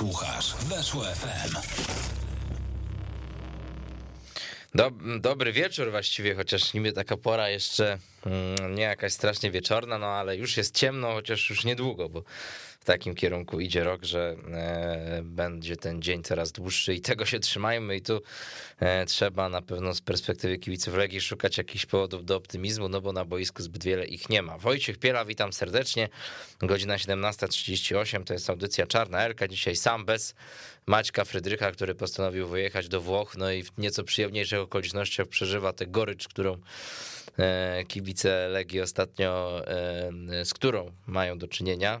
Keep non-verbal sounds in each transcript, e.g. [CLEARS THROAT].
Słuchasz Weszło FM. dobry wieczór właściwie, chociaż niby taka pora jeszcze mm, nie jakaś strasznie wieczorna, no ale już jest ciemno, chociaż już niedługo, bo w takim kierunku idzie rok, że e, będzie ten dzień coraz dłuższy i tego się trzymajmy i tu e, trzeba na pewno z perspektywy kibiców Legii szukać jakichś powodów do optymizmu, no bo na boisku zbyt wiele ich nie ma. Wojciech Piela, witam serdecznie. Godzina 17.38 to jest audycja Czarna Elka. Dzisiaj sam bez Maćka Frydrycha, który postanowił wyjechać do Włoch, no i w nieco przyjemniejszych okolicznościach przeżywa tę gorycz, którą e, kibice Legii ostatnio, z którą mają do czynienia.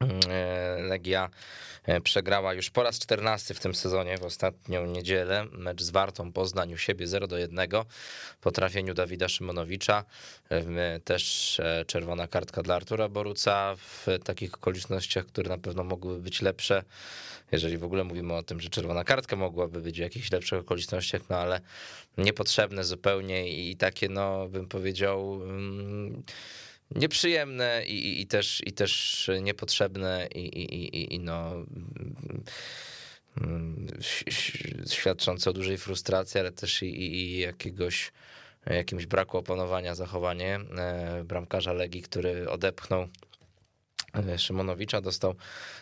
E, Legia e, przegrała już po raz 14 w tym sezonie, w ostatnią niedzielę. Mecz z Wartą Poznań u siebie 0 do 1 po trafieniu Dawida Szymonowicza. E, też czerwona kartka dla Artura Boruca w takich okolicznościach, które na pewno mogłyby być lepsze. Jeżeli w ogóle mówimy o tym, że czerwona kartka mogłaby być w jakichś lepszych okolicznościach, no ale niepotrzebne zupełnie i takie, no bym powiedział mm, nieprzyjemne i, i, też, i też niepotrzebne i, i, i no mm, świadczące o dużej frustracji, ale też i, i jakiegoś jakimś braku opanowania zachowanie e, bramkarza Legii, który odepchnął e, Szymonowicza, dostał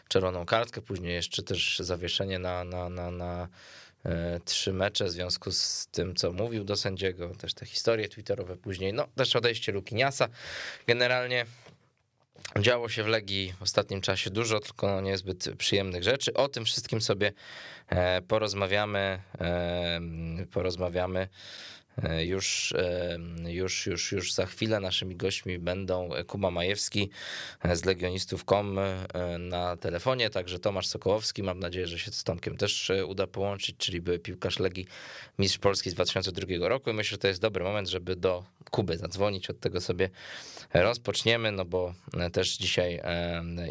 czerwoną kartkę, później jeszcze też zawieszenie na, na, na, na trzy mecze w związku z tym, co mówił do sędziego, też te historie twitterowe później, no też odejście Lukiniasa. Generalnie Działo się w Legii w ostatnim czasie dużo, tylko niezbyt przyjemnych rzeczy. O tym wszystkim sobie e, porozmawiamy. E, porozmawiamy E, już, e, już, już, już za chwilę naszymi gośćmi będą Kuba Majewski z Legionistów.com na telefonie, także Tomasz Sokołowski. Mam nadzieję, że się z Tomkiem też uda połączyć, czyli były piłkarz Legii Mistrz Polski z 2002 roku. I myślę, że to jest dobry moment, żeby do Kuby zadzwonić. Od tego sobie rozpoczniemy, no bo też dzisiaj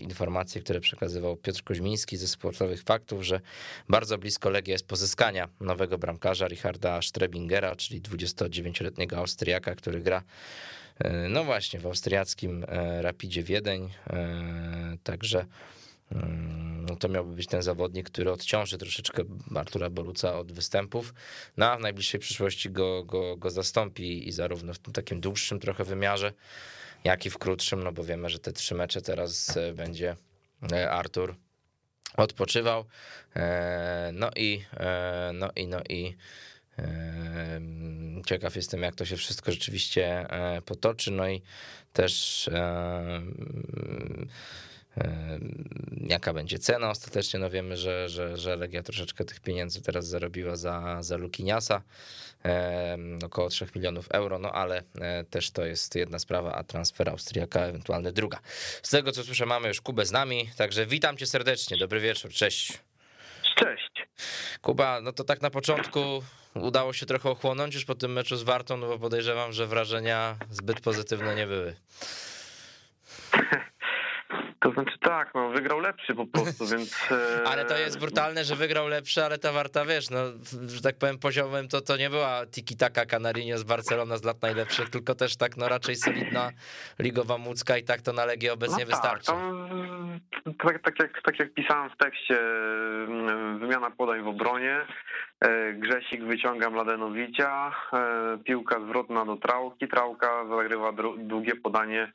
informacje, które przekazywał Piotr Koźmiński ze Sportowych Faktów, że bardzo blisko Legii jest pozyskania nowego bramkarza Richarda Strebingera, czyli 29-letniego Austriaka, który gra e, no właśnie w austriackim e, Rapidzie Wiedeń, e, także mm, no to miałby być ten zawodnik, który odciąży troszeczkę Artura Boruca od występów, no a w najbliższej przyszłości go, go, go zastąpi i zarówno w tym takim dłuższym trochę wymiarze, jak i w krótszym, no bo wiemy, że te trzy mecze teraz będzie Artur odpoczywał. No i no i no i Ciekaw jestem, jak to się wszystko rzeczywiście e, potoczy. No i też jaka będzie cena ostatecznie. No wiemy, że, że, że Legia troszeczkę tych pieniędzy teraz zarobiła za, za Lukiniasa, około 3 milionów euro, no ale e, też to jest jedna sprawa, a transfer Austriaka ewentualnie druga. Z tego co słyszę, mamy już Kubę z nami, także witam cię serdecznie, dobry wieczór, cześć. Kuba, no to tak na początku udało się trochę ochłonąć już po tym meczu z Wartą, no bo podejrzewam, że wrażenia zbyt pozytywne nie były. To znaczy tak, no wygrał lepszy po prostu, [LAUGHS] więc... E, ale to jest brutalne, że wygrał lepszy, ale ta Warta, wiesz, no, że tak powiem poziomem, to, to nie była tiki-taka Canarinho z Barcelona z lat najlepszych, tylko też tak no raczej solidna ligowa Mucka i tak to na Legię obecnie no tak, wystarczy. tak, tak, jak, tak jak pisałem w tekście, mm, wymiana podań w obronie, Grzesik wyciąga Mladenowicza, e, piłka zwrotna do Trałki, Trałka zagrywa długie podanie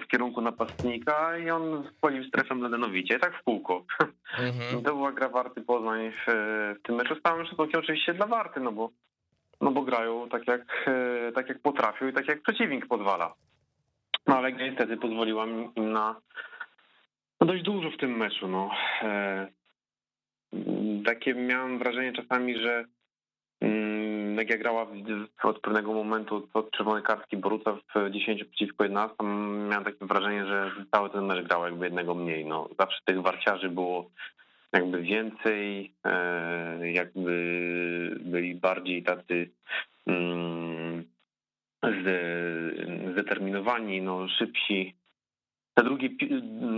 w kierunku napastnika i on wchodził w strefę Mladenowicie, tak w kółko. [LAUGHS] Mhm. To była gra Warty Poznań w, w tym meczu. Z całym szacunkiem oczywiście dla Warty, no bo, no bo grają tak jak, e, tak jak potrafią i tak jak przeciwnik pozwala. No ale niestety pozwoliła im na no dość dużo w tym meczu. No. E, takie miałem wrażenie czasami, że mm, Legia grała od pewnego momentu od czerwonej kartki Boruca w 10 przeciwko 11. Miałem takie wrażenie, że cały ten mecz grał jakby jednego mniej. No, zawsze tych warciarzy było jakby więcej, e, jakby byli bardziej tacy mm, zdeterminowani, no, szybsi. Te drugie,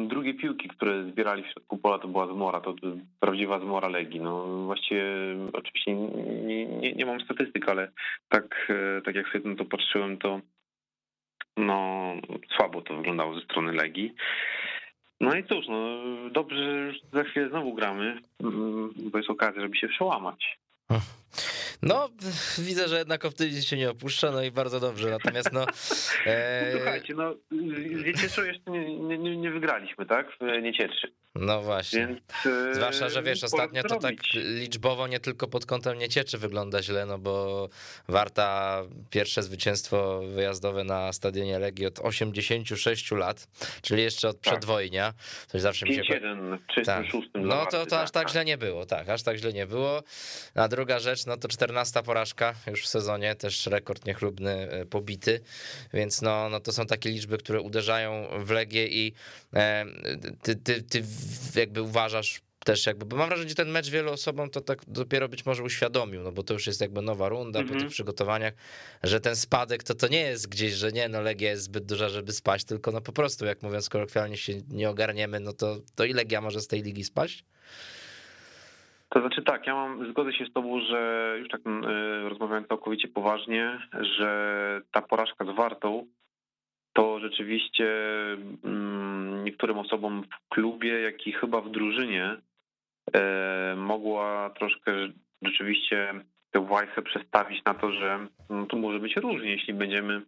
drugie piłki, które zbierali w środku pola, to była zmora, to prawdziwa zmora Legii. No, właściwie oczywiście nie, nie, nie mam statystyk, ale tak, e, tak jak sobie na to patrzyłem, to no, słabo to wyglądało ze strony Legii. No i cóż, no dobrze, że już za chwilę znowu gramy, mm, bo jest okazja, żeby się przełamać. No, widzę, że jednak optymizm się nie opuszcza, no i bardzo dobrze. Natomiast no. E... [LAUGHS] Słuchajcie, no jeszcze nie, nie, nie wygraliśmy, tak? W Niecieczy. No właśnie. Więc, e, Zwłaszcza, że wiesz, ostatnio to tak liczbowo nie tylko pod kątem Niecieczy wygląda źle, no bo Warta pierwsze zwycięstwo wyjazdowe na stadionie Legii od 86 lat, czyli jeszcze od tak. przedwojnia. Coś zawsze mi się... 1 w tak. No to, to aż tak, tak źle nie było, tak, aż tak źle nie było. A druga rzecz, no to 14 porażka już w sezonie, też rekord niechlubny e, pobity, więc no, no to są takie liczby, które uderzają w Legię i e, ty, ty, ty jakby uważasz też jakby, bo mam wrażenie, że ten mecz wielu osobom to tak dopiero być może uświadomił, no bo to już jest jakby nowa runda mm -hmm. po mhm. tych przygotowaniach, że ten spadek to to nie jest gdzieś, że nie, no Legia jest zbyt duża, żeby spaść, tylko no po prostu, jak mówiąc kolokwialnie się nie ogarniemy, no to, to i Legia może z tej ligi spaść? To znaczy tak, ja mam, zgodzę się z tobą, że już tak y, rozmawiając całkowicie poważnie, że ta porażka z Wartą to rzeczywiście mm, niektórym osobom w klubie, jak i chyba w drużynie e, mogła troszkę rzeczywiście tę wajchę przestawić na to, że no, tu może być różnie, jeśli będziemy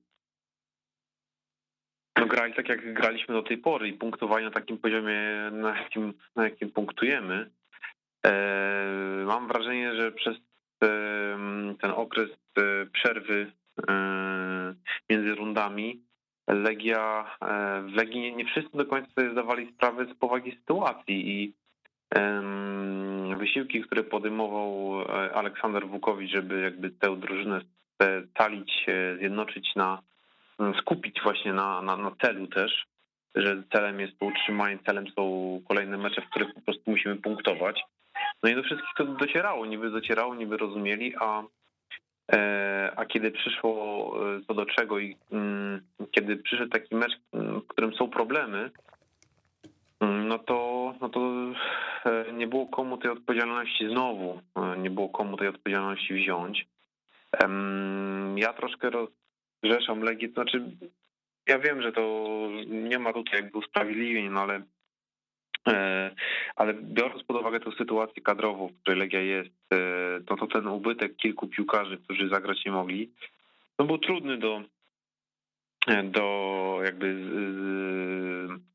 no, grali tak, jak graliśmy do tej pory i punktowali na takim poziomie, na jakim, na jakim punktujemy. E, mam wrażenie, że przez ten okres e, przerwy między rundami Legia, e, w Legii nie, wszyscy do końca sobie zdawali sprawę z powagi sytuacji i wysiłki, które podejmował e, Aleksander Wukowicz, żeby jakby tę drużynę scalić, zjednoczyć na, skupić właśnie na, na, na celu też, że celem jest utrzymanie, celem są kolejne mecze, w których po prostu musimy punktować. No i do wszystkich to docierało, niby docierało, niby rozumieli, a E, a kiedy przyszło e, co do czego i mm, kiedy przyszedł taki mecz, mm, w którym są problemy, mm, no to, no to e, nie było komu tej odpowiedzialności znowu, nie było komu tej odpowiedzialności wziąć. Ja troszkę rozgrzeszam Legię, znaczy ja wiem, że to nie ma tutaj jakby usprawiedliwień, no ale ale biorąc pod uwagę tę sytuację kadrową, w której Legia jest, e, no to ten ubytek kilku piłkarzy, którzy zagrać nie mogli, no był trudny do, e, do jakby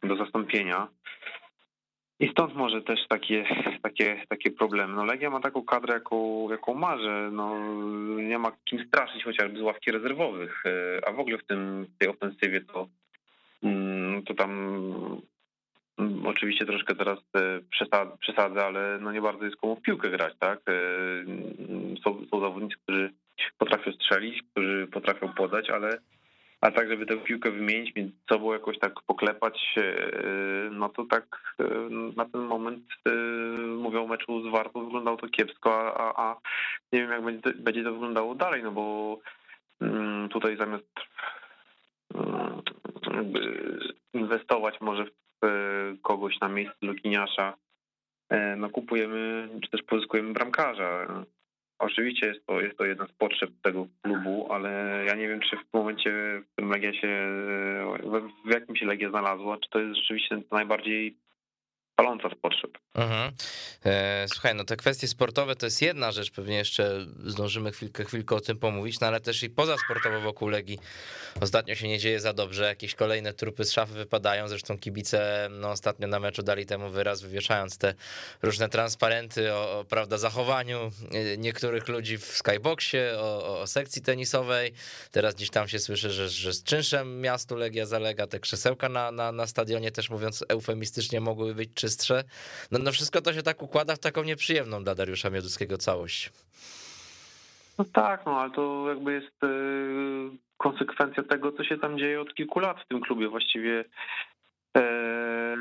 do zastąpienia. I stąd może też takie, takie, takie problemy. No Legia ma taką kadrę, jaką, jaką ma, że no, nie ma kim straszyć chociażby z ławki rezerwowych, a w ogóle w tym tej ofensywie to, mm, to tam oczywiście troszkę teraz e, przesadzę, ale no nie bardzo jest komu w piłkę grać, tak? E, mm, są, są zawodnicy, którzy potrafią strzelić, którzy potrafią podać, ale a tak, żeby tę piłkę wymienić między sobą, jakoś tak poklepać, e, no to tak na ten moment mówią o meczu z Wartą, wyglądało to kiepsko, a, a nie wiem jak będzie, będzie to wyglądało dalej, no bo mm, tutaj zamiast inwestować może w kogoś na miejsce Lukiniasza, e, no kupujemy, czy też pozyskujemy bramkarza. Oczywiście jest to, jest to jedna z potrzeb tego klubu, ale ja nie wiem, czy w momencie, w którym Legia się, w jakim się Legia znalazła, czy to jest rzeczywiście najbardziej paląca z potrzeb. Mhm. E, słuchaj, no te kwestie sportowe to jest jedna rzecz, pewnie jeszcze zdążymy chwilkę, chwilkę o tym pomówić, no ale też i poza sportowo wokół Legii ostatnio się nie dzieje za dobrze, jakieś kolejne trupy z szafy wypadają, zresztą kibice no, ostatnio na meczu dali temu wyraz, wywieszając te różne transparenty o, o prawda, zachowaniu e, niektórych ludzi w skyboxie, o, o, sekcji tenisowej, teraz gdzieś tam się słyszy, że, że z czynszem miastu Legia zalega, te krzesełka na, na, na stadionie też mówiąc eufemistycznie mogły być no, no wszystko to się tak układa w taką nieprzyjemną dla Dariusza Mioduskiego całość. No tak, no ale to jakby jest y, konsekwencja tego, co się tam dzieje od kilku lat w tym klubie. Właściwie e,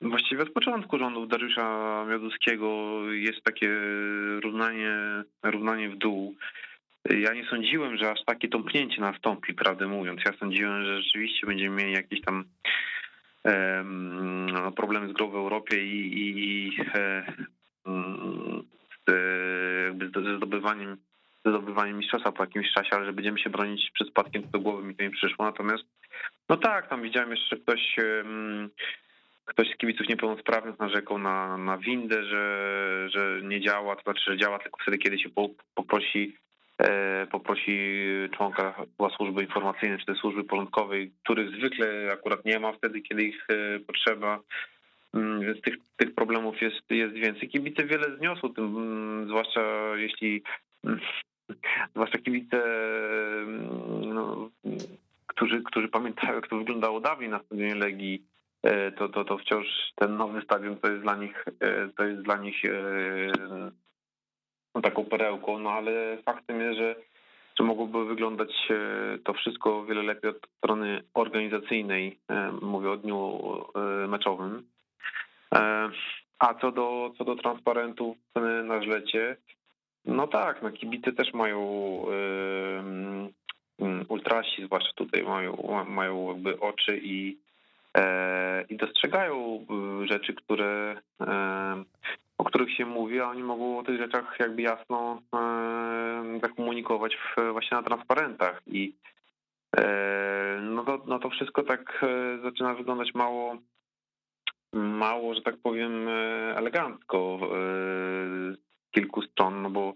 właściwie od początku rządów Dariusza Mioduskiego jest takie równanie, równanie w dół. Ja nie sądziłem, że aż takie tąpnięcie nastąpi, prawdę mówiąc. Ja sądziłem, że rzeczywiście będziemy mieli jakieś tam problemy z grą w Europie i, i e, mm, z, ze zdobywaniem zdobywaniem mistrzostwa po jakimś czasie, ale że będziemy się bronić przed spadkiem do głowy mi to nie przyszło. Natomiast no tak, tam widziałem jeszcze ktoś ktoś z kibiców niepełnosprawnych narzekał na, na windę, że, że nie działa, to znaczy, że działa tylko wtedy, kiedy się poprosi E, poprosi członka służby informacyjnej czy tej służby porządkowej, których zwykle akurat nie ma wtedy, kiedy ich e, potrzeba. Mm, więc tych, tych problemów jest, jest więcej. Kibice wiele zniosło tym, mm, zwłaszcza jeśli mm, [LAUGHS] zwłaszcza kibice, no, którzy, którzy pamiętają, jak to wyglądało dawniej na stadionie Legii, e, to, to, to wciąż ten nowy stadion to jest dla nich, to jest dla nich no, taką perełką, no ale faktem jest, że, że mogłoby wyglądać e, to wszystko wiele lepiej od strony organizacyjnej, e, mówię o dniu e, meczowym. A co do, co do transparentów na żlecie, no tak, no kibice też mają ultrasi, zwłaszcza tutaj mają, mają jakby oczy i, i dostrzegają rzeczy, które o których się mówi, a oni mogą o tych rzeczach jakby jasno e, zakomunikować w, właśnie na transparentach. I e, no to, no to wszystko tak e, zaczyna wyglądać mało, mało, że tak powiem, elegancko z kilku stron, no bo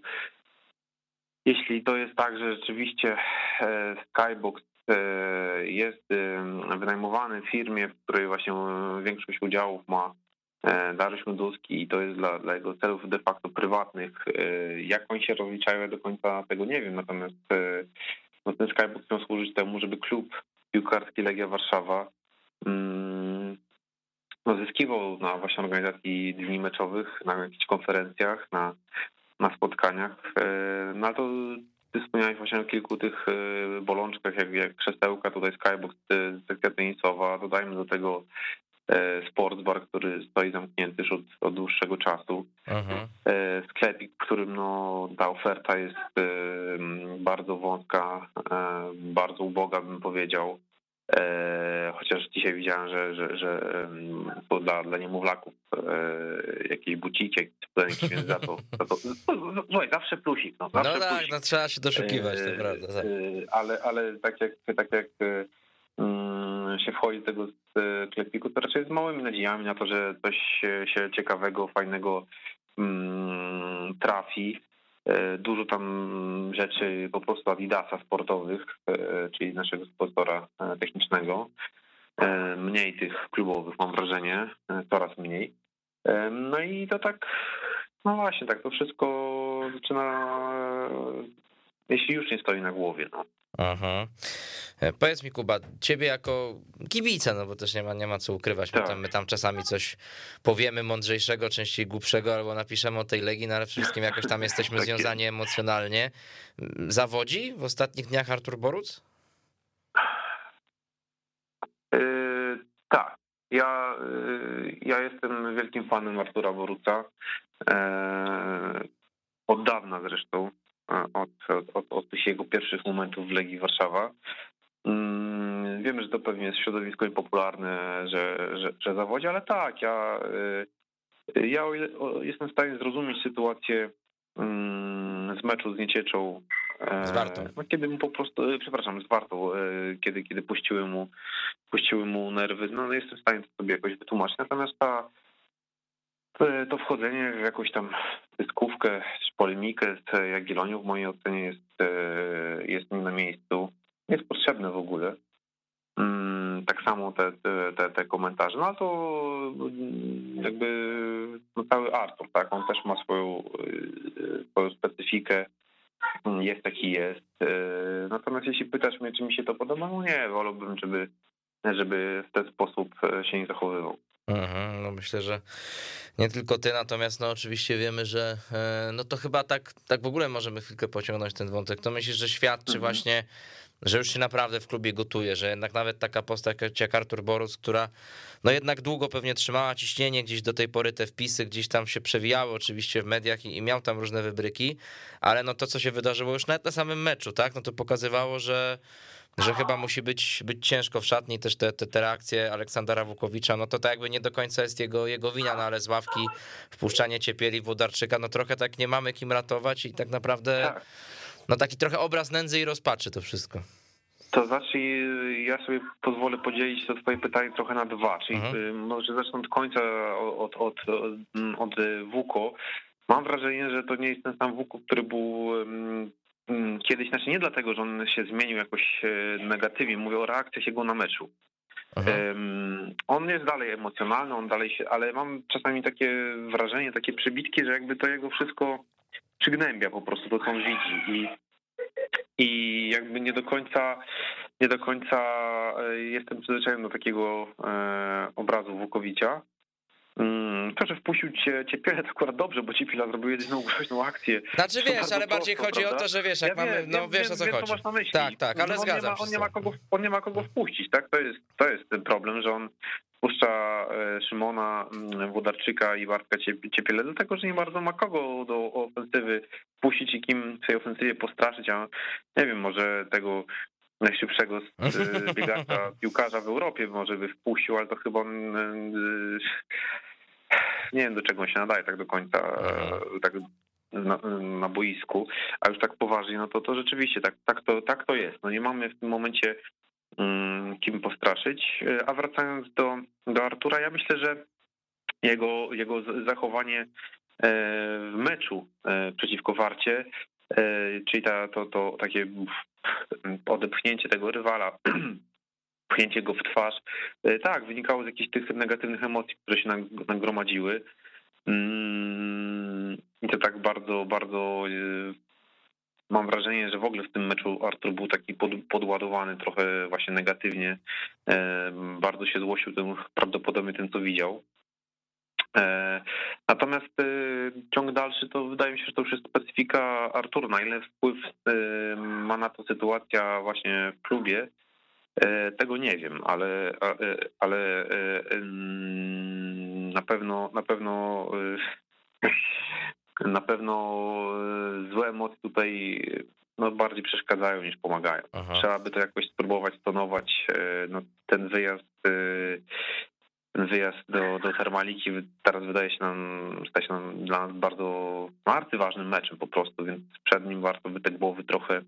jeśli to jest tak, że rzeczywiście Skybox jest wynajmowany firmie, w której właśnie większość udziałów ma E, Dariusz Mioduski i to jest dla, dla jego celów de facto prywatnych. E, jak oni się rozliczają, ja do końca tego nie wiem, natomiast e, no, ten Skybox miał służyć temu, żeby klub piłkarski Legia Warszawa mm, no, zyskiwał na właśnie organizacji dni meczowych, na jakichś konferencjach, na, na spotkaniach. No to ty wspomniałeś właśnie o kilku tych bolączkach, jak, jak krzesełka, tutaj Skybox, sekcja tenisowa, dodajmy do tego E, sportsbar, który stoi zamknięty już od, od dłuższego czasu. Mhm. E, sklepik, w którym no, ta oferta jest e, bardzo wąska, bardzo uboga bym powiedział. Chociaż dzisiaj widziałem, że, że, że to dla, dla niemowlaków jakieś buciki, jakieś więc za to, za to no, zawsze plusik. No, zawsze no tak, plusik. no trzeba się doszukiwać, to prawda. Tak. Ale, ale tak jak, tak jak się wchodzi do tego sklepiku, to raczej z małymi nadziejami na to, że coś się ciekawego, fajnego mm, trafi. E, dużo tam rzeczy po prostu Adidasa sportowych, e, czyli naszego sponsora e, technicznego. Mniej tych klubowych mam wrażenie, coraz mniej. No i to tak, no właśnie, tak to wszystko zaczyna, jeśli już nie stoi na głowie. No. E, powiedz mi, Kuba, ciebie jako kibica, no bo też nie ma, nie ma co ukrywać, tak. my, tam, my tam czasami coś powiemy mądrzejszego, częściej głupszego, albo napiszemy o tej Legii, no ale wszystkim jakoś tam jesteśmy tak związani emocjonalnie. Zawodzi w ostatnich dniach Artur Boruc? Yy, tak. Ja, yy, ja jestem wielkim fanem Artura Boruca. Yy, od dawna zresztą od, od, od tych jego pierwszych momentów w Legii Warszawa. Mm, wiemy, że to pewnie jest środowisko niepopularne, że, że, że zawodzi, ale tak, ja, y, ja jestem w stanie zrozumieć sytuację mm, z meczu z Niecieczą. E, z Wartą. No, kiedy mu po prostu, y, przepraszam, z Wartą, y, kiedy, kiedy puściły mu, puściły mu nerwy, no jestem w stanie to sobie jakoś wytłumaczyć. Natomiast ta, to wchodzenie w jakąś tam dyskówkę polemikę z Jagiellonią w mojej ocenie jest, e, jest nie na miejscu. Jest potrzebne w ogóle. Mm, tak samo te, te, te komentarze. No to mm, jakby no cały Artur, tak? On też ma swoją, e, swoją specyfikę. Jest taki jest. E, natomiast jeśli pytasz mnie, czy mi się to podoba, no nie, wolałbym, żeby, żeby w ten sposób się nie zachowywał. Mhm, no myślę, że nie tylko ty, natomiast no oczywiście wiemy, że e, no to chyba tak, tak w ogóle możemy chwilkę pociągnąć ten wątek. To myślisz, że świadczy mhm. właśnie, że już się naprawdę w klubie gotuje, że jednak nawet taka postać jak Artur Borus, która no jednak długo pewnie trzymała ciśnienie, gdzieś do tej pory te wpisy gdzieś tam się przewijały oczywiście w mediach i, i miał tam różne wybryki, ale no to, co się wydarzyło już nawet na samym meczu, tak, no to pokazywało, że że chyba musi być, być ciężko w szatni, też te, te, te reakcje Aleksandra Wukowicza, no to tak jakby nie do końca jest jego, jego wina, no ale z ławki wpuszczanie Ciepieli, Włodarczyka, no trochę tak nie mamy kim ratować i tak naprawdę, tak. no taki trochę obraz nędzy i rozpaczy to wszystko. To zacznij, ja sobie pozwolę podzielić to twoje pytanie trochę na dwa, czyli Mhm. może zacznę od końca, od, od, od, od Wuko. Mam wrażenie, że to nie jest ten sam Wuko, który był kiedyś, znaczy nie dlatego, że on się zmienił jakoś e, negatywnie, mówię o reakcjach jego na meczu. Em, On jest dalej emocjonalny, on dalej się, ale mam czasami takie wrażenie, takie przybitki, że jakby to jego wszystko przygnębia po prostu to, co on widzi i, i jakby nie do końca nie do końca e, jestem przyzwyczajony do takiego e, obrazu Wukowicia. Mm, To, że wpuścił cię Ciepiele, to akurat dobrze, bo Ciepiela zrobił jedyną groźną akcję. Znaczy wiesz, ale bardziej prosto, chodzi o prawda? to, że wiesz, jak Ja mamy, wiem, no wiem, wiesz o co wiem, chodzi. myśli. Tak, tak, ale No, on zgadzam nie ma, się on nie, ma kogo, on nie ma kogo wpuścić, tak? To jest, to jest ten problem, że on wpuszcza e, Szymona, mm, Włodarczyka i Bartka Cie- Ciepiele, dlatego, że nie bardzo ma kogo do ofensywy wpuścić i kim w tej ofensywie postraszyć, a nie wiem, może tego najszybszego e, [LAUGHS] biegacza, piłkarza w Europie może by wpuścił, ale to chyba on e, nie wiem do czego on się nadaje tak do końca, e, tak na, na boisku, a już tak poważnie, no to to rzeczywiście tak, tak, to, tak to jest. No nie mamy w tym momencie mm, kim postraszyć. E, A wracając do, do Artura, ja myślę, że jego, jego zachowanie e, w meczu e, przeciwko Warcie, e, czyli ta, to, to takie odepchnięcie tego rywala, [CLEARS THROAT] pchnięcie go w twarz, e, tak, wynikało z jakichś tych negatywnych emocji, które się nag- nagromadziły. Mm, I to tak bardzo, bardzo e, mam wrażenie, że w ogóle w tym meczu Artur był taki pod, podładowany trochę właśnie negatywnie. E, Bardzo się złościł tym, prawdopodobnie tym, co widział. Natomiast ciąg dalszy to wydaje mi się, że to już jest specyfika Artura. Na ile wpływ ma na to sytuacja właśnie w klubie, tego nie wiem, ale, e, ale e, na pewno na pewno e, [LAUGHS] na pewno e, złe emocje tutaj no, bardziej przeszkadzają niż pomagają. Aha. Trzeba by to jakoś spróbować stonować. e, No, ten wyjazd e, ten wyjazd do, do Termaliki teraz wydaje się nam, staje się nam dla nas bardzo no, arcyważnym meczem po prostu, więc przed nim warto by te głowy trochę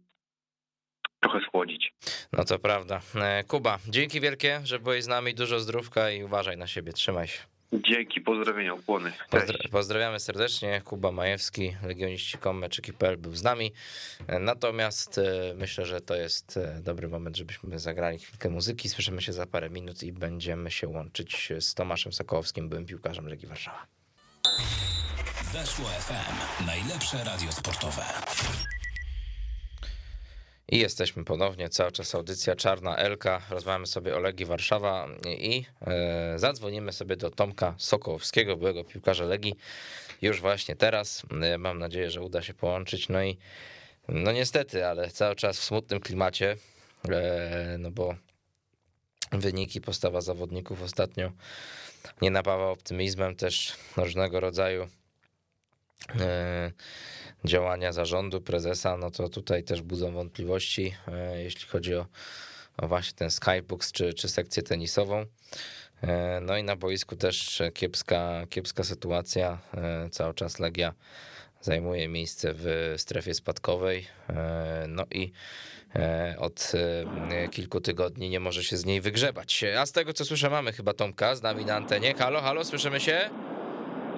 trochę schłodzić. No to prawda. E, Kuba, dzięki wielkie, że byłeś z nami, dużo zdrówka i uważaj na siebie, trzymaj się. Dzięki, pozdrowienia, ukłony. Pozdra- pozdrawiamy serdecznie. Kuba Majewski, legioniści.com, meczyki.pl był z nami. E, Natomiast e, myślę, że to jest dobry moment, żebyśmy zagrali chwilkę muzyki. Słyszymy się za parę minut i będziemy się łączyć z Tomaszem Sokołowskim, byłym piłkarzem Legii Warszawa. Weszło FM. Najlepsze radio sportowe. I jesteśmy ponownie, cały czas audycja Czarna Elka. Rozmawiamy sobie o Legii Warszawa i e, zadzwonimy sobie do Tomka Sokołowskiego, byłego piłkarza Legii. Już właśnie teraz. E, mam nadzieję, że uda się połączyć. No i no niestety, ale cały czas w smutnym klimacie, e, no bo wyniki, postawa zawodników ostatnio nie napawa optymizmem też różnego rodzaju działania zarządu, prezesa, no to tutaj też budzą wątpliwości, e, jeśli chodzi o, o właśnie ten Skybox czy, czy sekcję tenisową. E, No i na boisku też kiepska, kiepska sytuacja. E, Cały czas Legia zajmuje miejsce w strefie spadkowej. No i od kilku tygodni nie może się z niej wygrzebać. A z tego co słyszę, mamy chyba Tomka z nami na antenie. Halo, halo, słyszymy się?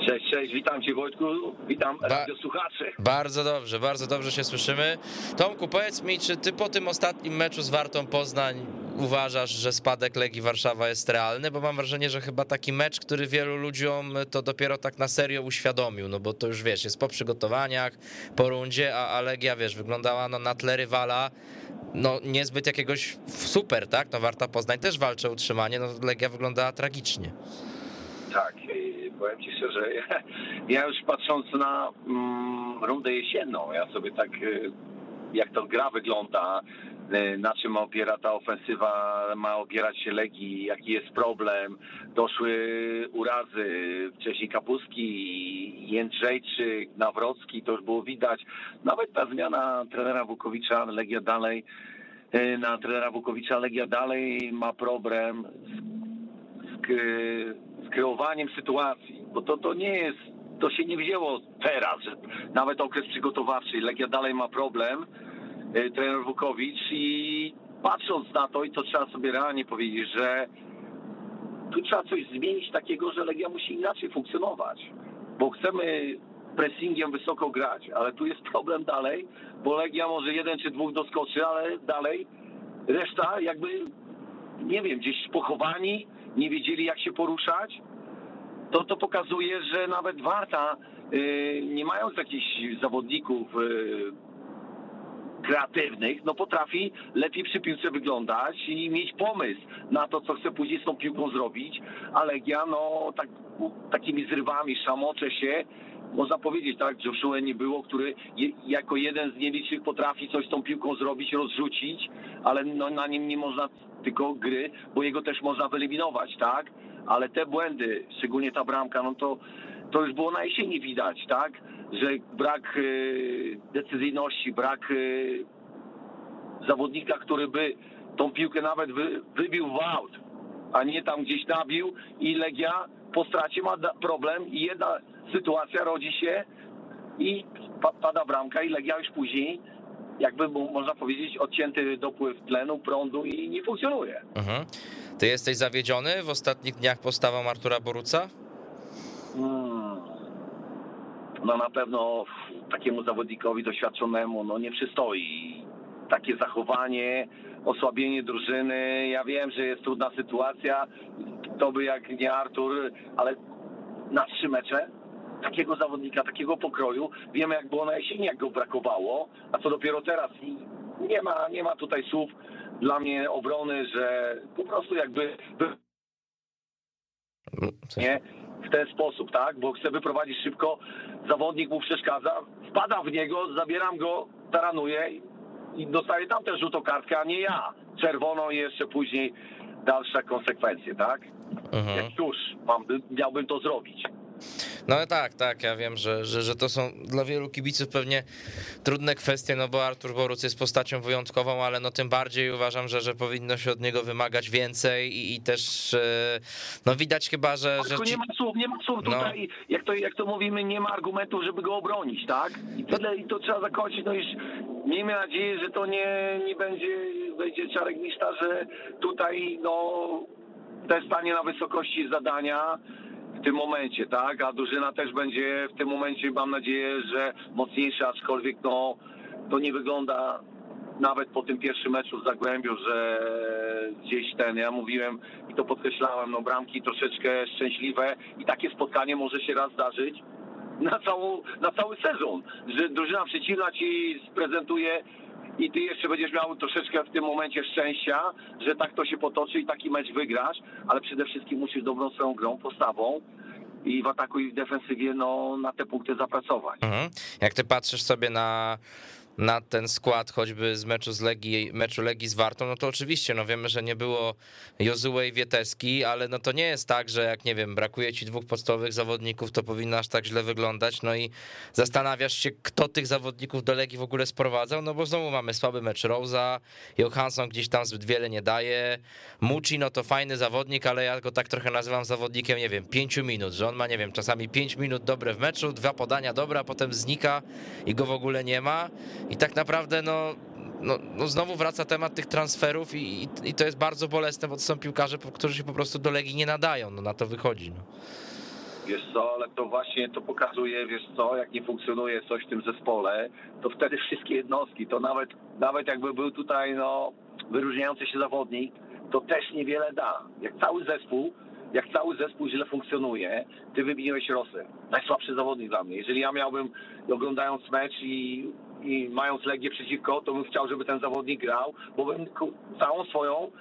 Cześć, cześć, witam Cię Wojtku, witam Ba- radiosłuchaczy. Bardzo dobrze, bardzo dobrze się słyszymy. Tomku, powiedz mi, czy ty po tym ostatnim meczu z Wartą Poznań uważasz, że spadek Legii Warszawa jest realny? Bo mam wrażenie, że chyba taki mecz, który wielu ludziom to dopiero tak na serio uświadomił, no bo to już wiesz, jest po przygotowaniach, po rundzie, a, a Legia, wiesz, wyglądała no, na tle rywala, no niezbyt jakiegoś super, tak? No Warta Poznań też walczy o utrzymanie, no Legia wyglądała tragicznie. Tak, powiem Ci szczerze, [LAUGHS] ja, ja już patrząc na mm, rundę jesienną, ja sobie tak, y, jak ta gra wygląda, y, na czym ma opiera ta ofensywa, ma opierać się Legii, jaki jest problem, doszły urazy, wcześniej Kapuski, Jędrzejczyk, Nawrocki, to już było widać, nawet ta zmiana trenera Wukowicza, Legia dalej, y, na trenera Wukowicza Legia dalej ma problem z, k- kreowaniem sytuacji, bo to, to nie jest, to się nie wzięło teraz, że nawet okres przygotowawczy, Legia dalej ma problem, y, trener Wukowicz i patrząc na to i to trzeba sobie realnie powiedzieć, że tu trzeba coś zmienić takiego, że Legia musi inaczej funkcjonować, bo chcemy pressingiem wysoko grać, ale tu jest problem dalej, bo Legia może jeden czy dwóch doskoczy, ale dalej reszta jakby, nie wiem, gdzieś pochowani, nie wiedzieli jak się poruszać, to to pokazuje, że nawet Warta, yy, nie mając jakichś zawodników yy, kreatywnych, no potrafi lepiej przy piłce wyglądać i mieć pomysł na to, co chce później z tą piłką zrobić, a Legia, no tak, takimi zrywami szamocze się, można powiedzieć, tak, Joshua nie było, który je, jako jeden z nielicznych potrafi coś z tą piłką zrobić, rozrzucić, ale no, na nim nie można tylko gry, bo jego też można wyeliminować, tak? Ale te błędy, szczególnie ta bramka, no to, to już było na jesieni widać, tak? Że brak y, decyzyjności, brak y, zawodnika, który by tą piłkę nawet wy, wybił w aut, a nie tam gdzieś nabił i Legia po stracie ma problem i jedna sytuacja rodzi się i pada bramka i Legia już później jakby można powiedzieć odcięty dopływ tlenu, prądu i nie funkcjonuje. Mhm. Ty jesteś zawiedziony w ostatnich dniach postawą Artura Boruca? Hmm. No na pewno takiemu zawodnikowi doświadczonemu no nie przystoi takie zachowanie, osłabienie drużyny. Ja wiem, że jest trudna sytuacja, to by jak nie Artur, ale na trzy mecze takiego zawodnika, takiego pokroju. Wiemy, jak było na jesieni, jak go brakowało, a co dopiero teraz. I nie ma, nie ma tutaj słów dla mnie obrony, że po prostu jakby nie w ten sposób, tak? Bo chce wyprowadzić szybko, zawodnik mu przeszkadza, wpada w niego, zabieram go, taranuję i dostaję tam też żółtą kartkę, a nie ja. Czerwoną i jeszcze później dalsze konsekwencje, tak? Mhm. Jak już mam, miałbym to zrobić. No tak, tak, ja wiem, że, że, że to są dla wielu kibiców pewnie trudne kwestie, no bo Artur Boruc jest postacią wyjątkową, ale no tym bardziej uważam, że, że powinno się od niego wymagać więcej i, i też e, no widać chyba, że... że ci... Nie ma słów, nie ma słów no. tutaj, jak to, jak to mówimy, nie ma argumentów, żeby go obronić, tak? I tyle, i to trzeba zakończyć, no już miejmy nadzieję, że to nie, nie będzie, będzie czarek mistrza, że tutaj no też stanie na wysokości zadania, w tym momencie, tak? A drużyna też będzie w tym momencie, mam nadzieję, że mocniejsza, aczkolwiek no, to nie wygląda nawet po tym pierwszym meczu w Zagłębiu, że gdzieś ten, ja mówiłem i to podkreślałem, no bramki troszeczkę szczęśliwe i takie spotkanie może się raz zdarzyć na, całą, na cały sezon, że drużyna przeciwna ci sprezentuje i ty jeszcze będziesz miał troszeczkę w tym momencie szczęścia, że tak to się potoczy i taki mecz wygrasz, ale przede wszystkim musisz dobrą swoją grą, postawą i w ataku i w defensywie no, na te punkty zapracować. Mhm. Jak ty patrzysz sobie na na ten skład choćby z meczu z Legii, meczu Legii z Wartą, no to oczywiście, no wiemy, że nie było Jozue i Wieteski, ale no to nie jest tak, że jak nie wiem, brakuje ci dwóch podstawowych zawodników, to powinno aż tak źle wyglądać, no i zastanawiasz się, kto tych zawodników do Legii w ogóle sprowadzał, no bo znowu mamy słaby mecz Rosa, Johansson gdzieś tam zbyt wiele nie daje, Muci, no to fajny zawodnik, ale ja go tak trochę nazywam zawodnikiem, nie wiem, pięciu minut, że on ma, nie wiem, czasami pięć minut dobre w meczu, dwa podania dobre, a potem znika i go w ogóle nie ma i tak naprawdę, no, no, no znowu wraca temat tych transferów i, i, to jest bardzo bolesne, bo to są piłkarze, którzy się po prostu do Legii nie nadają, no na to wychodzi. No. Wiesz co, ale to właśnie to pokazuje, wiesz co, jak nie funkcjonuje coś w tym zespole, to wtedy wszystkie jednostki, to nawet, nawet jakby był tutaj no, wyróżniający się zawodnik, to też niewiele da. Jak cały zespół, jak cały zespół źle funkcjonuje, ty wymieniłeś Rosę. Najsłabszy zawodnik dla mnie. Jeżeli ja miałbym, oglądając mecz i i mając Legię przeciwko, to bym chciał, żeby ten zawodnik grał, bo bym całą swoją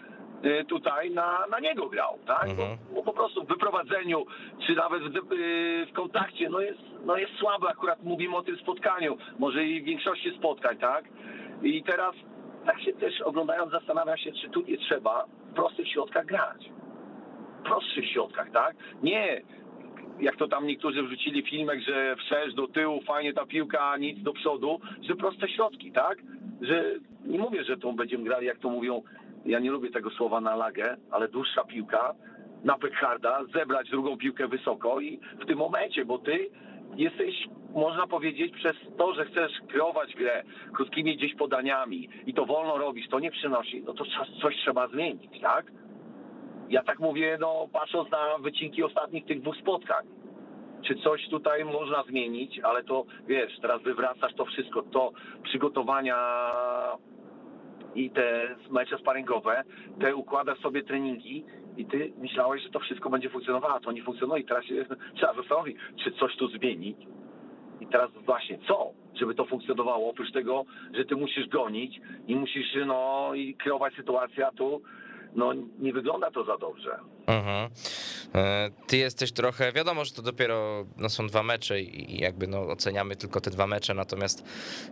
y, tutaj na, na niego grał, tak? Mhm. Bo, bo, po prostu w wyprowadzeniu, czy nawet w, y, w, kontakcie, no jest, no jest słaby, akurat mówimy o tym spotkaniu, może i w większości spotkań, tak? I teraz tak się też oglądając zastanawiam się, czy tu nie trzeba w prostych środkach grać. Prostszych środkach, tak? Nie jak to tam niektórzy wrzucili filmek, że wszerz do tyłu, fajnie ta piłka, nic do przodu, że proste środki, tak? Że nie mówię, że to będziemy grali, jak to mówią, ja nie lubię tego słowa na lagę, ale dłuższa piłka, na Pekharda, zebrać drugą piłkę wysoko i w tym momencie, bo ty jesteś, można powiedzieć, przez to, że chcesz kreować grę krótkimi gdzieś podaniami i to wolno robisz, to nie przynosi, no to coś trzeba zmienić, tak? Ja tak mówię, no patrząc na wycinki ostatnich tych dwóch spotkań. Czy coś tutaj można zmienić, ale to wiesz, teraz wywracasz to wszystko, to przygotowania i te mecze sparingowe, te układasz sobie treningi i ty myślałeś, że to wszystko będzie funkcjonowało, a to nie funkcjonuje. I teraz się [LAUGHS] trzeba zastanowić, czy coś tu zmienić. I teraz właśnie co, żeby to funkcjonowało, oprócz tego, że ty musisz gonić i musisz no i kreować sytuację, a tu no nie wygląda to za dobrze. Mhm. E, Ty jesteś trochę, wiadomo, że to dopiero no, są dwa mecze i jakby no, oceniamy tylko te dwa mecze, natomiast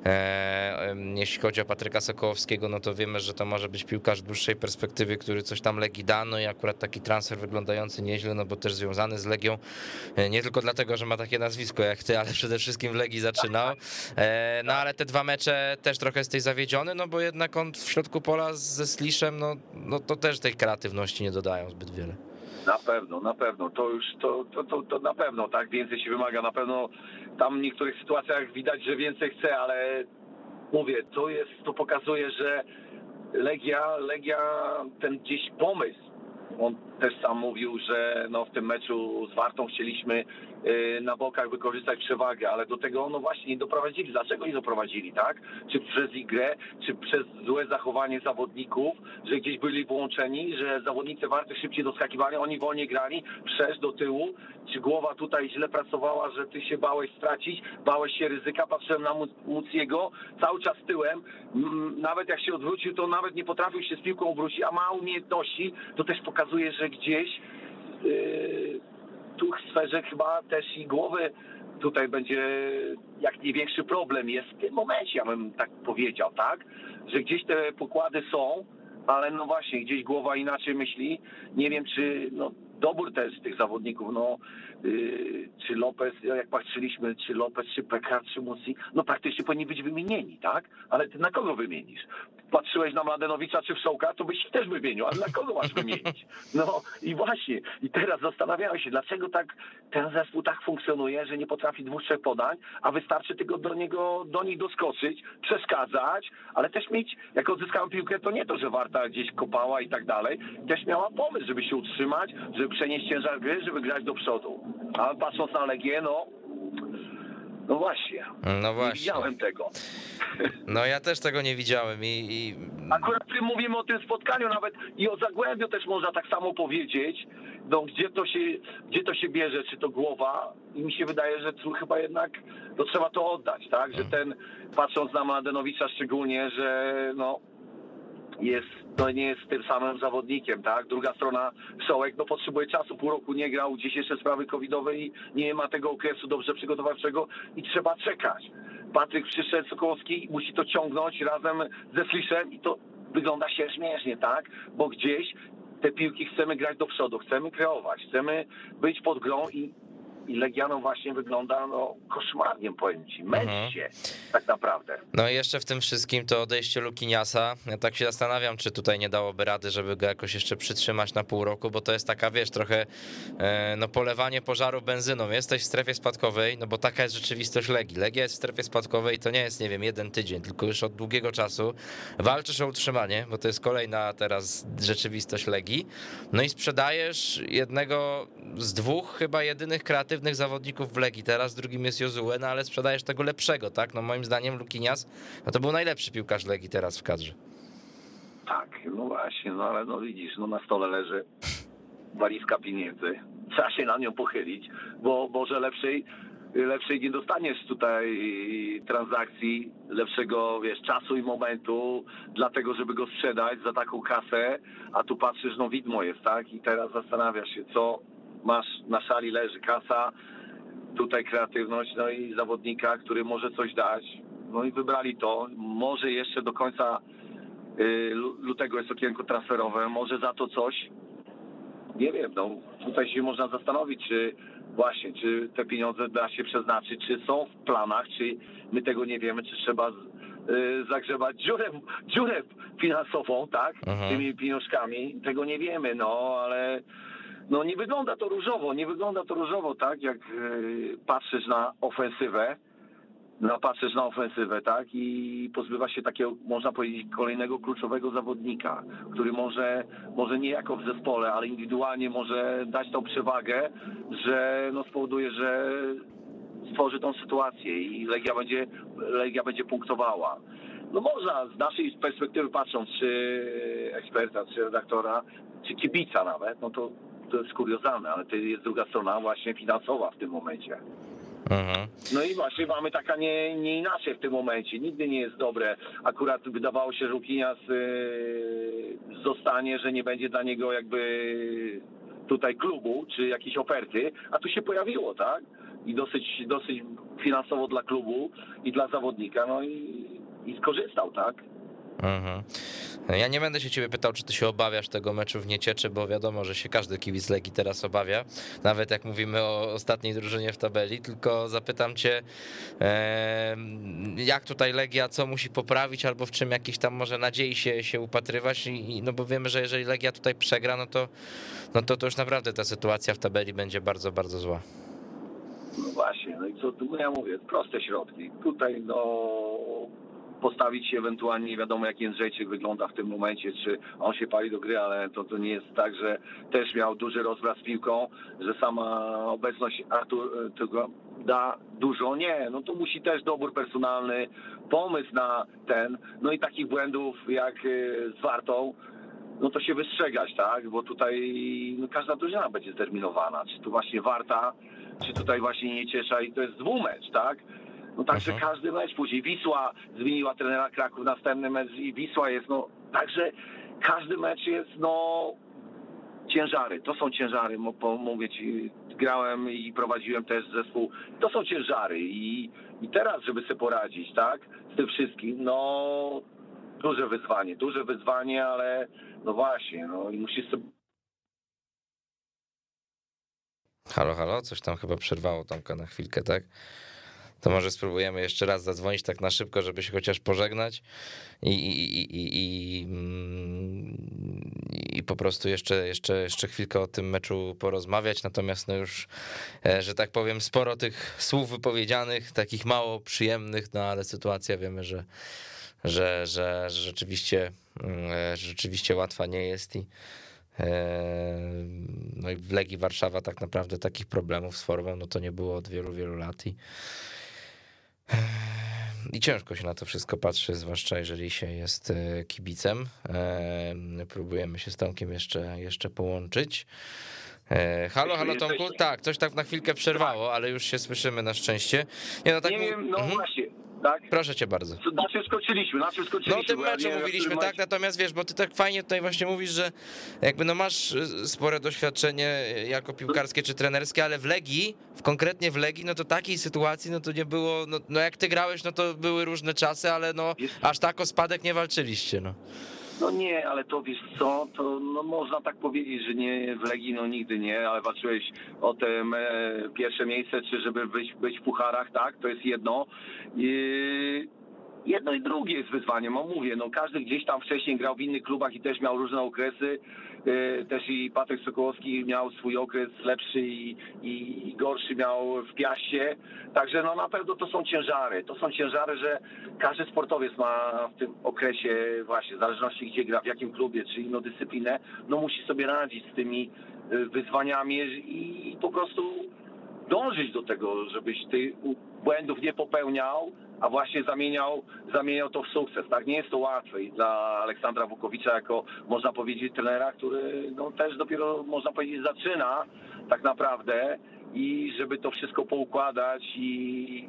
e, jeśli chodzi o Patryka Sokołowskiego, no to wiemy, że to może być piłkarz dłuższej perspektywy, który coś tam Legii da, no i akurat taki transfer wyglądający nieźle, no bo też związany z Legią, e, nie tylko dlatego, że ma takie nazwisko jak ty, ale przede wszystkim w Legii zaczynał, e, no ale te dwa mecze też trochę jesteś zawiedziony, no bo jednak on w środku pola ze Sliszem, no, no to też tej kreatywności nie dodają zbyt wiele. Na pewno, na pewno. To już, to, to, to, to na pewno, tak? Więcej się wymaga. Na pewno tam w niektórych sytuacjach widać, że więcej chce, ale mówię, to jest, to pokazuje, że Legia, Legia, ten gdzieś pomysł, on też sam mówił, że no w tym meczu z Wartą chcieliśmy na bokach wykorzystać przewagę, ale do tego no właśnie nie doprowadzili. Dlaczego nie doprowadzili, tak? Czy przez ich grę, czy przez złe zachowanie zawodników, że gdzieś byli włączeni, że zawodnicy Warty szybciej doskakiwali, oni wolniej grali, przesz do tyłu, czy głowa tutaj źle pracowała, że ty się bałeś stracić, bałeś się ryzyka, patrzyłem na Mu- Muciego, cały czas tyłem, nawet jak się odwrócił, to nawet nie potrafił się z piłką obrócić, a ma umiejętności, to też pokazuje, że gdzieś yy, tu w sferze chyba też i głowy tutaj będzie jak największy problem jest w tym momencie, ja bym tak powiedział, tak? Że gdzieś te pokłady są, ale no właśnie, gdzieś głowa inaczej myśli. Nie wiem, czy no, dobór też tych zawodników, no czy Lopez, jak patrzyliśmy, czy Lopez, czy Pekar, czy Musi, no praktycznie powinni być wymienieni, tak? Ale ty na kogo wymienisz? Patrzyłeś na Mladenowicza czy Wszołka, to byś też wymienił, ale na kogo masz wymienić? No i właśnie, i teraz zastanawiałem się, dlaczego tak ten zespół tak funkcjonuje, że nie potrafi dwóch, trzech podań, a wystarczy tylko do niego, do nich doskoczyć, przeszkadzać, ale też mieć, jak odzyskałem piłkę, to nie to, że Warta gdzieś kopała i tak dalej, też miała pomysł, żeby się utrzymać, żeby przenieść ciężar gry, żeby grać do przodu. A patrząc na Legię, no, no właśnie, No nie właśnie. widziałem tego. No ja też tego nie widziałem i, i Akurat w tym mówimy o tym spotkaniu nawet i o Zagłębiu też można tak samo powiedzieć, no gdzie to się, gdzie to się bierze, czy to głowa? I mi się wydaje, że tu chyba jednak to trzeba to oddać, tak, że ten, patrząc na Mladenowicza szczególnie, że no jest, no nie jest tym samym zawodnikiem, tak? Druga strona Sołek, no potrzebuje czasu, pół roku nie grał, gdzieś jeszcze sprawy covidowe i nie ma tego okresu dobrze przygotowawczego i trzeba czekać. Patryk przyszedł Sokołowski, musi to ciągnąć razem ze Sliszem i to wygląda się śmiesznie, tak? Bo gdzieś te piłki chcemy grać do przodu, chcemy kreować, chcemy być pod grą i, i Legianą właśnie wygląda no koszmarnie, powiem ci, męcz Mhm. się tak naprawdę. No i jeszcze w tym wszystkim to odejście Lukiniasa. Ja tak się zastanawiam, czy tutaj nie dałoby rady, żeby go jakoś jeszcze przytrzymać na pół roku, bo to jest taka, wiesz, trochę e, no polewanie pożaru benzyną. Jesteś w strefie spadkowej, no bo taka jest rzeczywistość Legii. Legia jest w strefie spadkowej i to nie jest, nie wiem, jeden tydzień, tylko już od długiego czasu. Walczysz o utrzymanie, bo to jest kolejna teraz rzeczywistość Legii. No i sprzedajesz jednego z dwóch chyba jedynych kreatywnych zawodników w Legii teraz, drugim jest Jozue, no ale sprzedajesz tego lepszego, tak? No moim zdaniem Lukinias, no to był najlepszy piłkarz Legii teraz w kadrze. Tak, no właśnie, no ale no widzisz, no na stole leży walizka pieniędzy. Trzeba się na nią pochylić, bo może lepszej, lepszej nie dostaniesz tutaj transakcji, lepszego wiesz, czasu i momentu dla tego, żeby go sprzedać za taką kasę, a tu patrzysz, no widmo jest, tak? I teraz zastanawiasz się, co masz na szali leży kasa, tutaj kreatywność, no i zawodnika, który może coś dać. No i wybrali to. Może jeszcze do końca y, lu- lutego jest okienko transferowe, może za to coś. Nie wiem, no tutaj się można zastanowić, czy właśnie, czy te pieniądze da się przeznaczyć, czy są w planach, czy my tego nie wiemy, czy trzeba y, zagrzebać dziurę, dziurę finansową, tak, Mhm. tymi pieniążkami. Tego nie wiemy, no, ale no nie wygląda to różowo, nie wygląda to różowo, tak, jak yy, patrzysz na ofensywę, no patrzysz na ofensywę, tak, i pozbywa się takiego, można powiedzieć, kolejnego kluczowego zawodnika, który może, może nie jako w zespole, ale indywidualnie może dać tą przewagę, że no spowoduje, że stworzy tą sytuację i Legia będzie, Legia będzie punktowała. No można z naszej perspektywy patrząc, czy eksperta, czy redaktora, czy kibica nawet, no to to jest kuriozalne, ale to jest druga strona właśnie finansowa w tym momencie. Mhm. No i właśnie mamy taka nie, nie inaczej w tym momencie. Nigdy nie jest dobre. Akurat wydawało się, że Łukinias yy, zostanie, że nie będzie dla niego jakby tutaj klubu czy jakiejś oferty, a tu się pojawiło, tak? I dosyć, dosyć finansowo dla klubu i dla zawodnika, no i, i skorzystał, tak? Mhm. Ja nie będę się ciebie pytał, czy ty się obawiasz tego meczu w Niecieczy, bo wiadomo, że się każdy kibic Legii teraz obawia, nawet jak mówimy o ostatniej drużynie w tabeli, tylko zapytam cię, jak tutaj Legia, co musi poprawić, albo w czym jakiś tam może nadziei się, się upatrywać, I, no bo wiemy, że jeżeli Legia tutaj przegra, no to, no to, to już naprawdę ta sytuacja w tabeli będzie bardzo, bardzo zła. No właśnie, no i co, no ja mówię, proste środki. Tutaj no postawić się ewentualnie, nie wiadomo jak Jędrzejczyk wygląda w tym momencie, czy on się pali do gry, ale to, to nie jest tak, że też miał duży rozbraz z piłką, że sama obecność Artur tego da dużo. Nie, no to musi też dobór personalny, pomysł na ten, no i takich błędów jak z Wartą, no to się wystrzegać, tak, bo tutaj no, każda drużyna będzie zdeterminowana, czy tu właśnie Warta, czy tutaj właśnie nie ciesza i to jest dwumecz, tak? No także Mhm. każdy mecz później. Wisła zmieniła trenera Kraków, następny mecz i Wisła jest, no także każdy mecz jest, no ciężary, to są ciężary, mówię ci, grałem i prowadziłem też zespół, to są ciężary i, i teraz, żeby sobie poradzić, tak, z tym wszystkim, no duże wyzwanie, duże wyzwanie, ale no właśnie, no i musisz sobie Halo, halo, coś tam chyba przerwało Tomka na chwilkę, tak? To może spróbujemy jeszcze raz zadzwonić tak na szybko, żeby się chociaż pożegnać i, i, i, i, i, mm, po prostu jeszcze, jeszcze, jeszcze chwilkę o tym meczu porozmawiać. Natomiast no już, e, że tak powiem, sporo tych słów wypowiedzianych, takich mało przyjemnych, no ale sytuacja wiemy, że, że, że, że rzeczywiście, mm, e, rzeczywiście łatwa nie jest i e, no i w Legii Warszawa tak naprawdę takich problemów z formą, no to nie było od wielu, wielu lat i i ciężko się na to wszystko patrzy, zwłaszcza jeżeli się jest e, kibicem. E, Próbujemy się z Tomkiem jeszcze, jeszcze połączyć. E, Halo, halo Tomku. Tak, coś tak na chwilkę przerwało, ale już się słyszymy na szczęście. Nie, no tak nie wiem, no Mhm. właśnie, tak? Proszę cię bardzo. Na czym skoczyliśmy, na czym skoczyliśmy? No o tym ja meczu w mówiliśmy, tak, natomiast wiesz, bo ty tak fajnie tutaj właśnie mówisz, że jakby no masz y, spore doświadczenie jako piłkarskie czy trenerskie, ale w Legii, w konkretnie w Legii, no to takiej sytuacji, no to nie było, no, no jak ty grałeś, no to były różne czasy, ale no aż tak o spadek nie walczyliście, no. No nie, ale to wiesz co, to no można tak powiedzieć, że nie w Legii, no nigdy nie, ale walczyłeś o te e, pierwsze miejsce, czy żeby być, być w pucharach, tak, to jest jedno. I jedno i drugie jest wyzwaniem, no mówię, no każdy gdzieś tam wcześniej grał w innych klubach i też miał różne okresy, E, też i Patryk Sokołowski miał swój okres lepszy i, i, i gorszy miał w Piaście, także no na pewno to są ciężary, to są ciężary, że każdy sportowiec ma w tym okresie właśnie, w zależności gdzie gra, w jakim klubie, czy inną dyscyplinę, no musi sobie radzić z tymi y, wyzwaniami i, po prostu dążyć do tego, żebyś ty błędów nie popełniał, a właśnie zamieniał, zamieniał to w sukces. Tak, nie jest to łatwe i dla Aleksandra Wukowicza jako, można powiedzieć, trenera, który no, też dopiero, można powiedzieć, zaczyna tak naprawdę i żeby to wszystko poukładać i,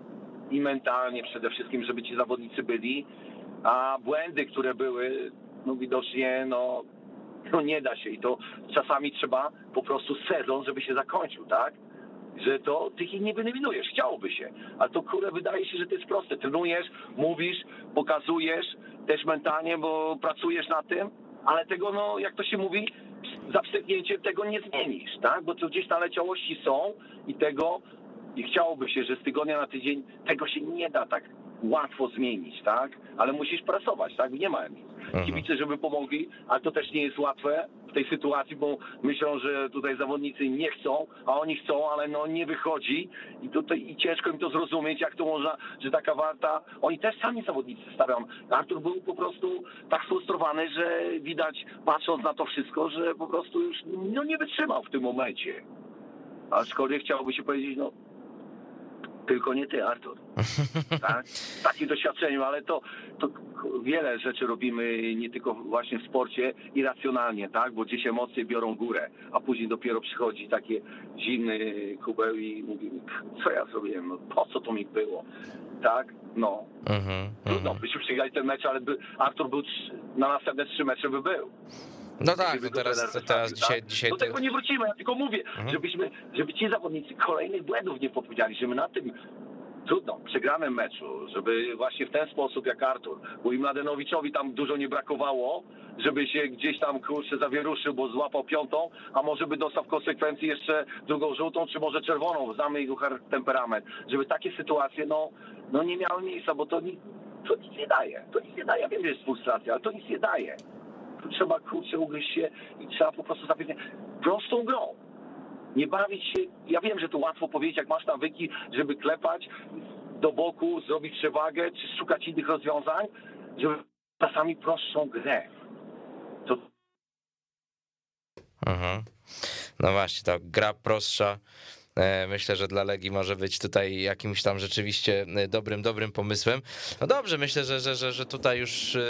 i mentalnie przede wszystkim, żeby ci zawodnicy byli, a błędy, które były, no widocznie, no, no nie da się i to czasami trzeba po prostu sezon, żeby się zakończył, tak? Że to tych ich nie wyeliminujesz, chciałoby się, ale to kurde wydaje się, że to jest proste. Trenujesz, mówisz, pokazujesz też mentalnie, bo pracujesz na tym, ale tego, no jak to się mówi, za wstępnięciem tego nie zmienisz, tak? Bo to gdzieś naleciałości są i tego i chciałoby się, że z tygodnia na tydzień tego się nie da tak łatwo zmienić, tak? Ale musisz pracować, tak? Nie ma nic. Kibice, żeby pomogli, ale to też nie jest łatwe w tej sytuacji, bo myślą, że tutaj zawodnicy nie chcą, a oni chcą, ale no nie wychodzi i tutaj i ciężko im to zrozumieć, jak to można, że taka warta, oni też sami zawodnicy stawiam. Artur był po prostu tak sfrustrowany, że widać, patrząc na to wszystko, że po prostu już no, nie wytrzymał w tym momencie. Aczkolwiek chciałoby się powiedzieć, no tylko nie ty, Artur. [LAUGHS] Tak? W takim doświadczeniu, ale to, to wiele rzeczy robimy nie tylko właśnie w sporcie irracjonalnie, tak? Bo gdzieś emocje biorą górę, a później dopiero przychodzi takie zimny kubeł i mówi, co ja zrobiłem, no po co to mi było, tak? No, Mhm, trudno, mhm. byśmy przegrali ten mecz, ale by Artur był na następne trzy mecze by był. No tak, no teraz, trener teraz wystawił, dzisiaj, dzisiaj Do tego nie wrócimy, ja tylko mówię, Mhm. żebyśmy, żeby ci zawodnicy kolejnych błędów nie popełniali, żeby na tym trudno, przegranym meczu, żeby właśnie w ten sposób jak Artur, bo i Mladenowiczowi tam dużo nie brakowało, żeby się gdzieś tam kurczę zawieruszył, bo złapał piątą, a może by dostał w konsekwencji jeszcze drugą żółtą, czy może czerwoną, znamy jego temperament, żeby takie sytuacje, no, no nie miały miejsca, bo to, ni- to nic nie daje, to nic nie daje, ja wiem, że jest frustracja, ale to nic nie daje. Trzeba kurczę ugryźć się i trzeba po prostu zapewnić prostą grą. Nie bawić się, ja wiem, że to łatwo powiedzieć, jak masz nawyki, żeby klepać do boku, zrobić przewagę, czy szukać innych rozwiązań, żeby czasami prostszą grę. To Mhm. No właśnie, ta gra prostsza. E, Myślę, że dla Legii może być tutaj jakimś tam rzeczywiście e, dobrym, dobrym pomysłem. No dobrze, myślę, że, że, że, że tutaj już. e,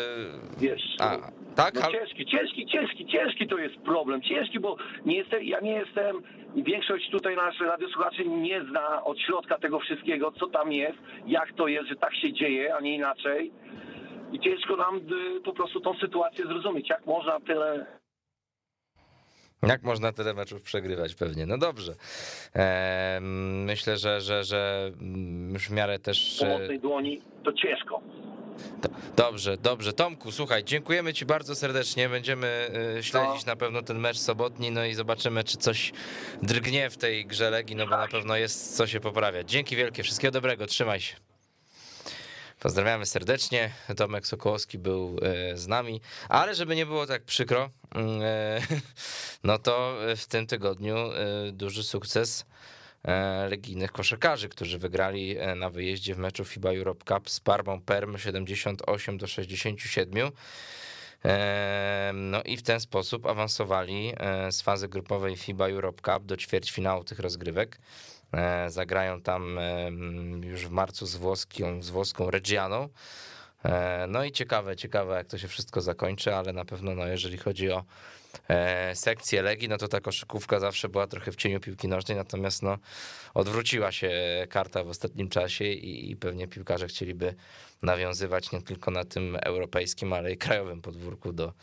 wiesz, A, tak? no ciężki, ciężki, ciężki, ciężki to jest problem. Ciężki, bo nie jestem, ja nie jestem, większość tutaj naszych radiosłuchaczy nie zna od środka tego wszystkiego, co tam jest, jak to jest, że tak się dzieje, a nie inaczej. I ciężko nam y, po prostu tą sytuację zrozumieć, jak można tyle [LAUGHS] Jak można tyle meczów przegrywać pewnie? No dobrze. Myślę, że, że, że już w miarę też. pomocnej dłoni, to ciężko. Dobrze, dobrze. Tomku, słuchaj, dziękujemy Ci bardzo serdecznie. Będziemy e, śledzić na pewno ten mecz sobotni, no i zobaczymy, czy coś drgnie w tej grze Legii, no bo na pewno jest co się poprawiać. Dzięki wielkie, wszystkiego dobrego, trzymaj się. Pozdrawiamy serdecznie. Tomek Sokołowski był e, z nami, ale żeby nie było tak przykro, mm, e, [LAUGHS] no to w tym tygodniu e, duży sukces legijnych koszykarzy, którzy wygrali na wyjeździe w meczu FIBA Europe Cup z Parmą Perm 78 do 67. E, No i w ten sposób awansowali z fazy grupowej FIBA Europe Cup do ćwierćfinału tych rozgrywek. E, Zagrają tam e, już w marcu z, włoską, z włoską Reggianą. E, No i ciekawe, ciekawe jak to się wszystko zakończy, ale na pewno no, jeżeli chodzi o sekcję Legii, no to ta koszykówka zawsze była trochę w cieniu piłki nożnej, natomiast no, odwróciła się karta w ostatnim czasie i, i pewnie piłkarze chcieliby nawiązywać nie tylko na tym europejskim, ale i krajowym podwórku do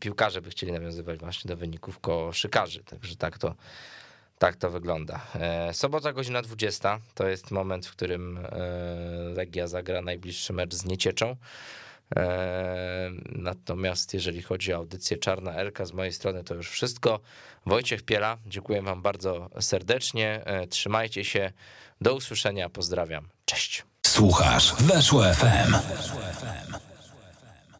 piłkarze by chcieli nawiązywać właśnie do wyników koszykarzy, także tak to tak to wygląda. E, Sobota, godzina 20. To jest moment, w którym e, Legia zagra najbliższy mecz z Niecieczą. E, Natomiast jeżeli chodzi o audycję Czarna Elka z mojej strony, to już wszystko. Wojciech Piela, dziękuję Wam bardzo serdecznie. Trzymajcie się. Do usłyszenia. Pozdrawiam. Cześć. Słuchasz Weszło FM. Weszło FM.